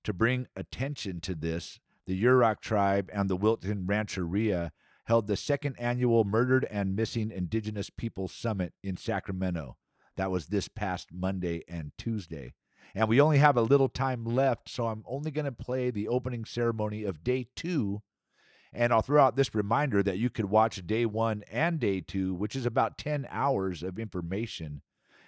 Speaker 1: To bring attention to this, the Yurok tribe and the Wilton Rancheria held the second annual Murdered and Missing Indigenous Peoples Summit in Sacramento. That was this past Monday and Tuesday. And we only have a little time left, so I'm only going to play the opening ceremony of day two and I'll throw out this reminder that you could watch day one and day two, which is about 10 hours of information.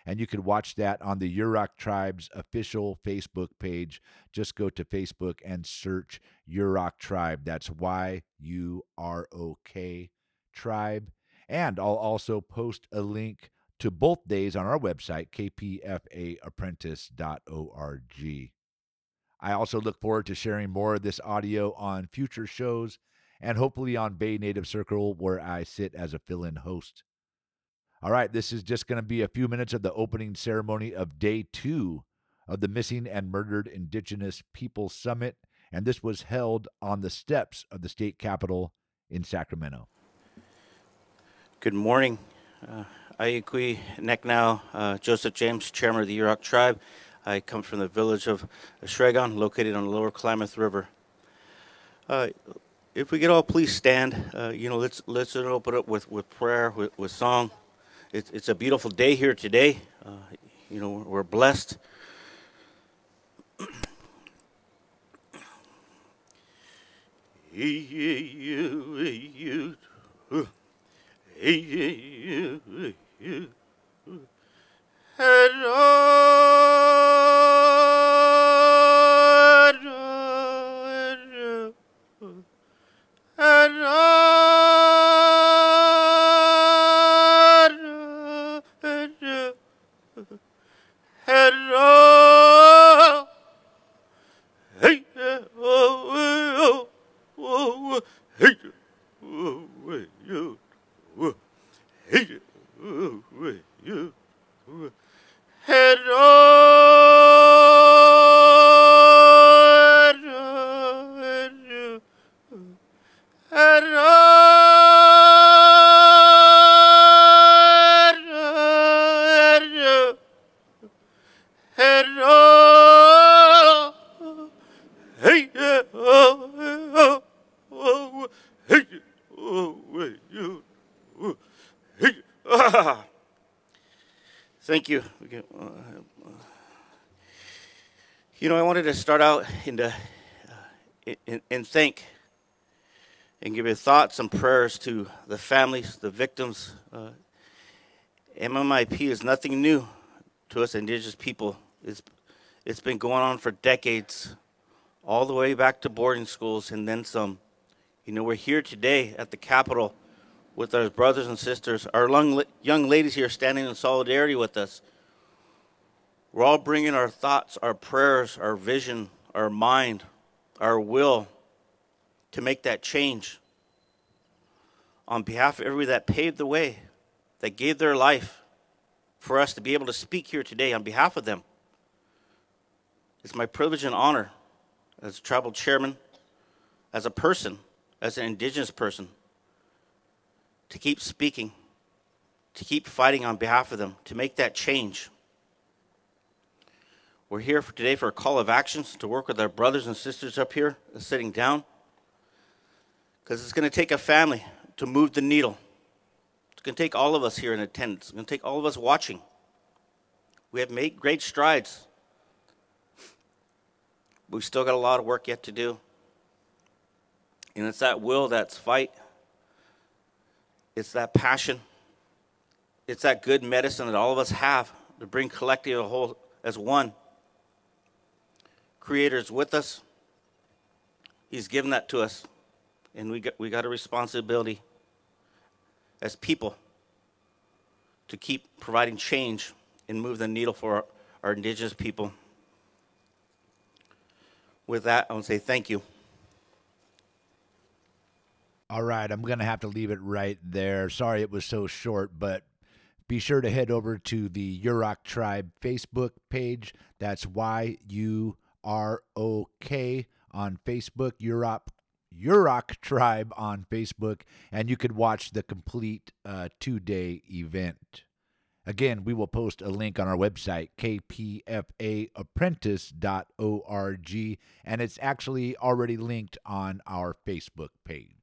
Speaker 1: And you could watch that on the Yurok Tribe's official Facebook page. Just go to Facebook and search Yurok Tribe. That's Y U R O K Tribe. And I'll also post a link to both days on our website, kpfaapprentice.org. I also look forward to sharing more of this audio on future shows and hopefully on Bay Native Circle, where I sit as a fill in host. All right, this is just going to be a few minutes of the opening ceremony of day two of the Missing and Murdered Indigenous People Summit, and this was held on the steps of the state capitol in Sacramento.
Speaker 18: Good morning. Uh, Ayukui Neknau, uh, Joseph James, chairman of the Yurok tribe. I come from the village of Shregon, located on the lower Klamath River. Uh, if we could all please stand, uh, you know, let's let's open up with, with prayer, with, with song. It's it's a beautiful day here today. Uh, you know, we're blessed. Thank You know, I wanted to start out the, uh, in, in thank and give your thoughts and prayers to the families, the victims. Uh, MMIP is nothing new to us indigenous people. It's, it's been going on for decades, all the way back to boarding schools and then some. You know, we're here today at the Capitol with our brothers and sisters, our young ladies here standing in solidarity with us. We're all bringing our thoughts, our prayers, our vision, our mind, our will to make that change. On behalf of everybody that paved the way, that gave their life for us to be able to speak here today on behalf of them. It's my privilege and honor as tribal chairman, as a person, as an indigenous person, to keep speaking to keep fighting on behalf of them, to make that change. We're here for today for a call of actions to work with our brothers and sisters up here sitting down. Because it's going to take a family to move the needle. It's going to take all of us here in attendance. It's going to take all of us watching. We have made great strides. But we still got a lot of work yet to do. And it's that will that's fight. It's that passion. It's that good medicine that all of us have to bring collective whole as one. Creator's with us. He's given that to us. And we got, we got a responsibility as people to keep providing change and move the needle for our, our indigenous people. With that, I want to say thank you.
Speaker 1: All right, I'm going to have to leave it right there. Sorry it was so short, but be sure to head over to the Yurok Tribe Facebook page. That's Y U R O K on Facebook, Yurok Yurok Tribe on Facebook, and you could watch the complete uh, two day event. Again, we will post a link on our website, kpfaapprentice.org, and it's actually already linked on our Facebook page.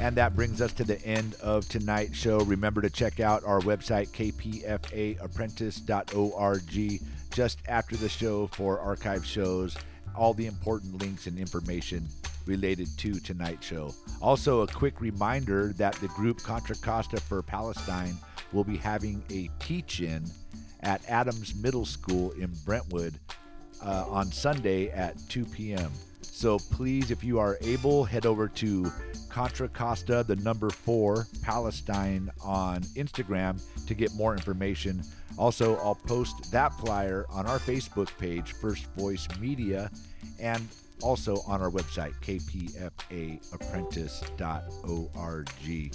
Speaker 1: And that brings us to the end of tonight's show. Remember to check out our website, kpfaapprentice.org, just after the show for archive shows, all the important links and information related to tonight's show. Also, a quick reminder that the group Contra Costa for Palestine will be having a teach in at Adams Middle School in Brentwood uh, on Sunday at 2 p.m. So please, if you are able, head over to Contra Costa, the number four, Palestine on Instagram to get more information. Also, I'll post that flyer on our Facebook page, First Voice Media, and also on our website, kpfaapprentice.org.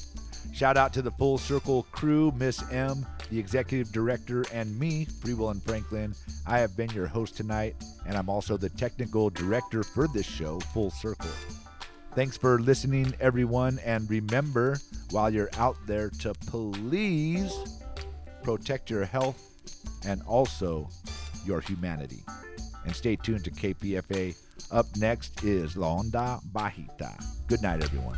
Speaker 1: Shout out to the Full Circle crew, Miss M, the executive director, and me, Free Will and Franklin. I have been your host tonight, and I'm also the technical director for this show, Full Circle. Thanks for listening, everyone, and remember while you're out there to please protect your health and also your humanity and stay tuned to KPFA. Up next is La Onda Bajita. Good night, everyone.